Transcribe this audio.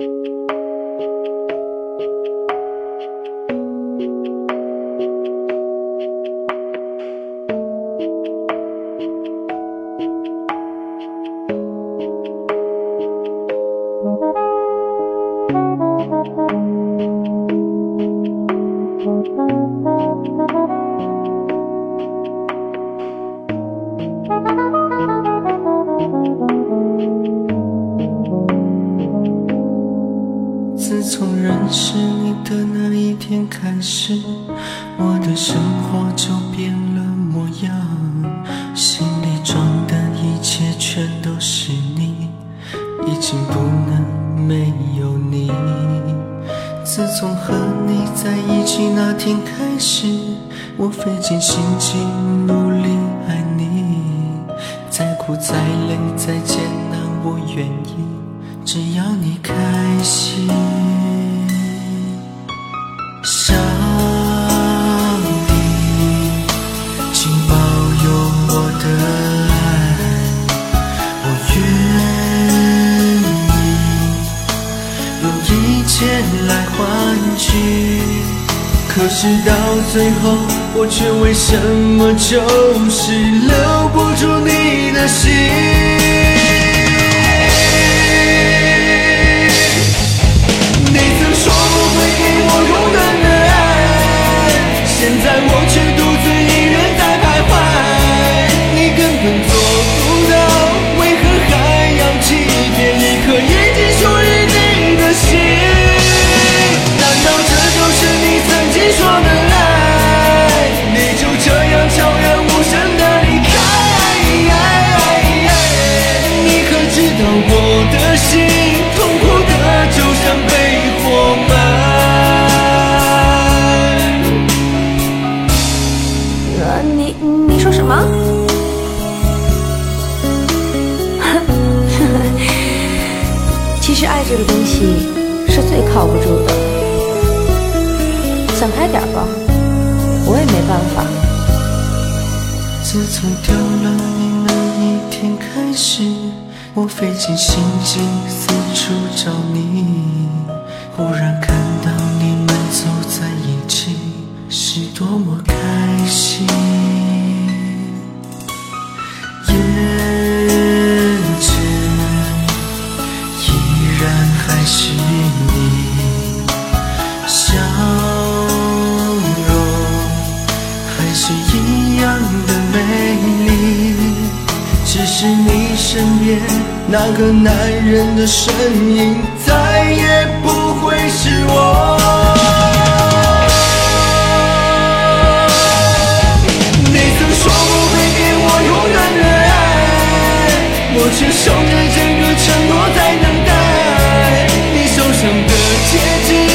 自从认识你的那一天开始，我的生活就变了模样。心里装的一切全都是你，已经不能没有你。自从和你在一起那天开始，我费尽心机努力爱你，再苦再累再艰难我愿意，只要你开心。换取。可是到最后，我却为什么就是留不住你的心？你曾说过会给我永远的爱，现在我这个东西是最靠不住的，想开点吧，我也没办法。自从丢了你那一天开始，我费尽心机四处找你。忽然是你身边那个男人的身影，再也不会是我。你曾说过会给我永远的爱，我却守着这个承诺在等待。你受伤的戒指。